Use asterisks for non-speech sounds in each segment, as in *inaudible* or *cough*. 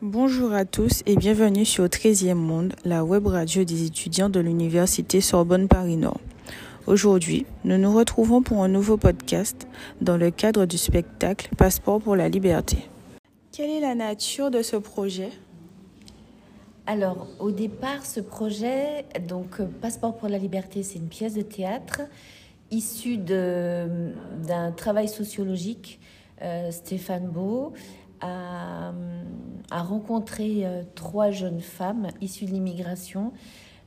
Bonjour à tous et bienvenue sur 13e Monde, la web radio des étudiants de l'Université Sorbonne Paris Nord. Aujourd'hui, nous nous retrouvons pour un nouveau podcast dans le cadre du spectacle Passeport pour la liberté. Quelle est la nature de ce projet? Alors, au départ, ce projet, donc Passeport pour la liberté, c'est une pièce de théâtre issue d'un travail sociologique. Euh, Stéphane Beau a, rencontré euh, trois jeunes femmes issues de l'immigration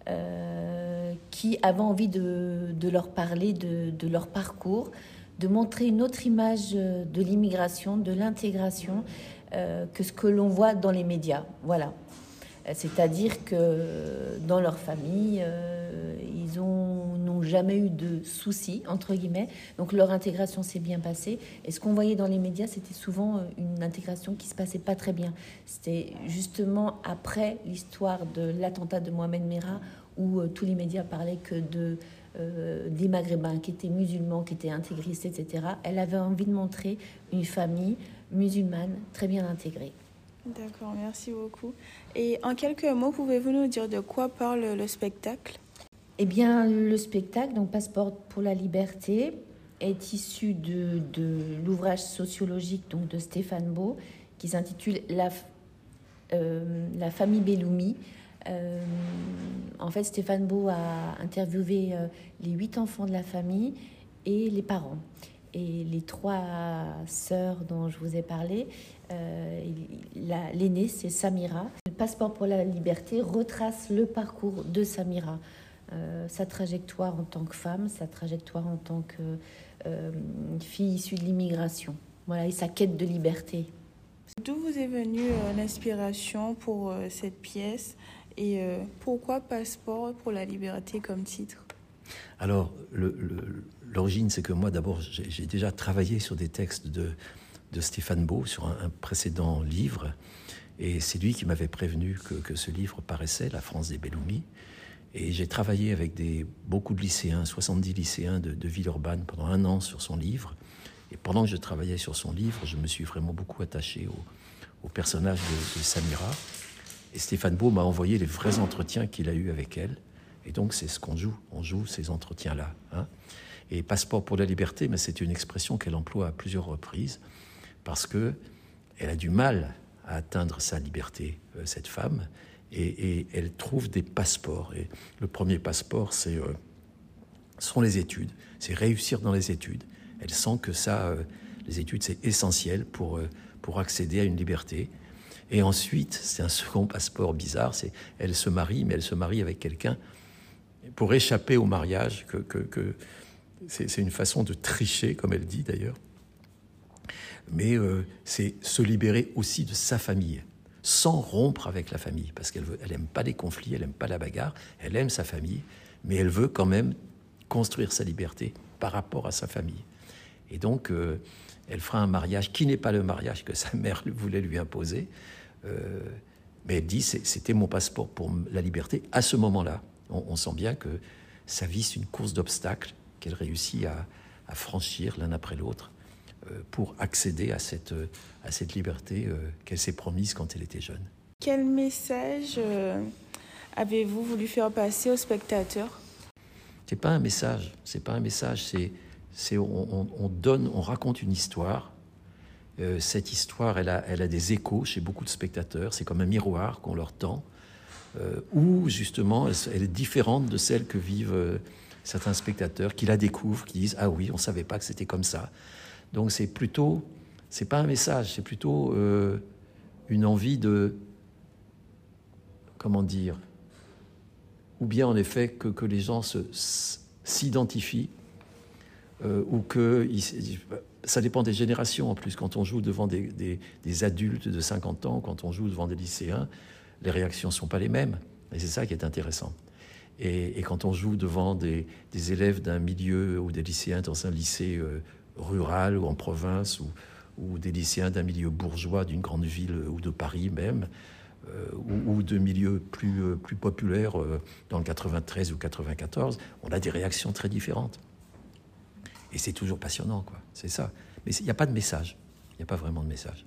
euh, qui avaient envie de, leur parler de, leur parcours, de montrer une autre image de l'immigration, de l'intégration que ce que l'on voit dans les médias. Voilà. C'est-à-dire que dans leur famille, ils jamais eu de soucis, entre guillemets. Donc leur intégration s'est bien passée. Et ce qu'on voyait dans les médias, c'était souvent euh, une intégration qui se passait pas très bien. C'était justement après l'histoire de l'attentat de Mohamed Merah, où euh, tous les médias parlaient que de euh, des Maghrébins qui étaient musulmans, qui étaient intégristes, etc. Elle avait envie de montrer une famille musulmane très bien intégrée. D'accord, merci beaucoup. Et en quelques mots, pouvez-vous nous dire de quoi parle le spectacle? Eh bien, le spectacle, donc Passeport pour la liberté, est issu de, l'ouvrage sociologique de Stéphane Beau qui s'intitule la, euh, la famille Belloumi. Euh, en fait, Stéphane Beau a interviewé euh, les huit enfants de la famille et les parents. Et les trois sœurs dont je vous ai parlé, l'aînée, c'est Samira. Le passeport pour la liberté retrace le parcours de Samira. Euh, sa trajectoire en tant que femme, sa trajectoire en tant que euh, fille issue de l'immigration, voilà, et sa quête de liberté. D'où vous est venue euh, l'inspiration pour cette pièce et pourquoi Passeport pour la liberté comme titre? Alors, l'origine, c'est que moi, d'abord, j'ai déjà travaillé sur des textes de, de Stéphane Beau, sur un, précédent livre, et c'est lui qui m'avait prévenu que, que, ce livre paraissait, La France des Belloumi. Et j'ai travaillé avec des, beaucoup de lycéens, 70 lycéens de, de Villeurbanne pendant un an sur son livre. Et pendant que je travaillais sur son livre, je me suis vraiment beaucoup attaché au, personnage de, Samira. Et Stéphane Beau m'a envoyé les vrais entretiens qu'il a eus avec elle. Et donc c'est ce qu'on joue, on joue ces entretiens-là. Hein. Et passeport pour la liberté, mais c'est une expression qu'elle emploie à plusieurs reprises parce que elle a du mal à atteindre sa liberté, euh, cette femme et, elle trouve des passeports. Et le premier passeport, c'est euh, sont les études, c'est réussir dans les études. Elle sent que ça, euh, les études, c'est essentiel pour, euh, pour accéder à une liberté. Et ensuite, c'est un second passeport bizarre, c'est elle se marie, mais elle se marie avec quelqu'un pour échapper au mariage, que, que, que c'est une façon de tricher, comme elle dit d'ailleurs. Mais c'est se libérer aussi de sa famille sans rompre avec la famille, parce qu'elle n'aime elle pas les conflits, elle n'aime pas la bagarre, elle aime sa famille, mais elle veut quand même construire sa liberté par rapport à sa famille. Et donc, euh, elle fera un mariage qui n'est pas le mariage que *laughs* sa mère voulait lui imposer, euh, mais elle dit c'était mon passeport pour la liberté à ce moment-là. On, sent bien que sa vie, c'est une course d'obstacles qu'elle réussit à, à franchir l'un après l'autre. Euh, pour accéder à cette, euh, à cette liberté euh, qu'elle s'est promise quand elle était jeune. Quel message avez-vous voulu faire passer aux spectateurs? C'est pas un message, c'est pas un message, c'est, c'est on, on, donne, on raconte une histoire. cette histoire, elle a, elle a des échos chez beaucoup de spectateurs. C'est comme un miroir qu'on leur tend, euh, où justement elle, est différente de celle que vivent certains spectateurs qui la découvrent, qui disent ah oui, on savait pas que c'était comme ça. Donc c'est plutôt, c'est pas un message, c'est plutôt euh, une envie de, comment dire, ou bien en effet que, que les gens s'identifient, euh, ou que ça dépend des générations en plus. Quand on joue devant des, des, adultes de 50 ans, quand on joue devant des lycéens, les réactions ne sont pas les mêmes. Et c'est ça qui est intéressant. Et, quand on joue devant des, des élèves d'un milieu ou des lycéens dans un lycée euh, rural ou en province ou, des lycéens d'un milieu bourgeois d'une grande ville ou de Paris même, euh, ou, de milieux plus, euh, plus populaires euh, dans le 93 ou 94, on a des réactions très différentes. Et c'est toujours passionnant, quoi. C'est ça. Mais il n'y a pas de message. Il n'y a pas vraiment de message.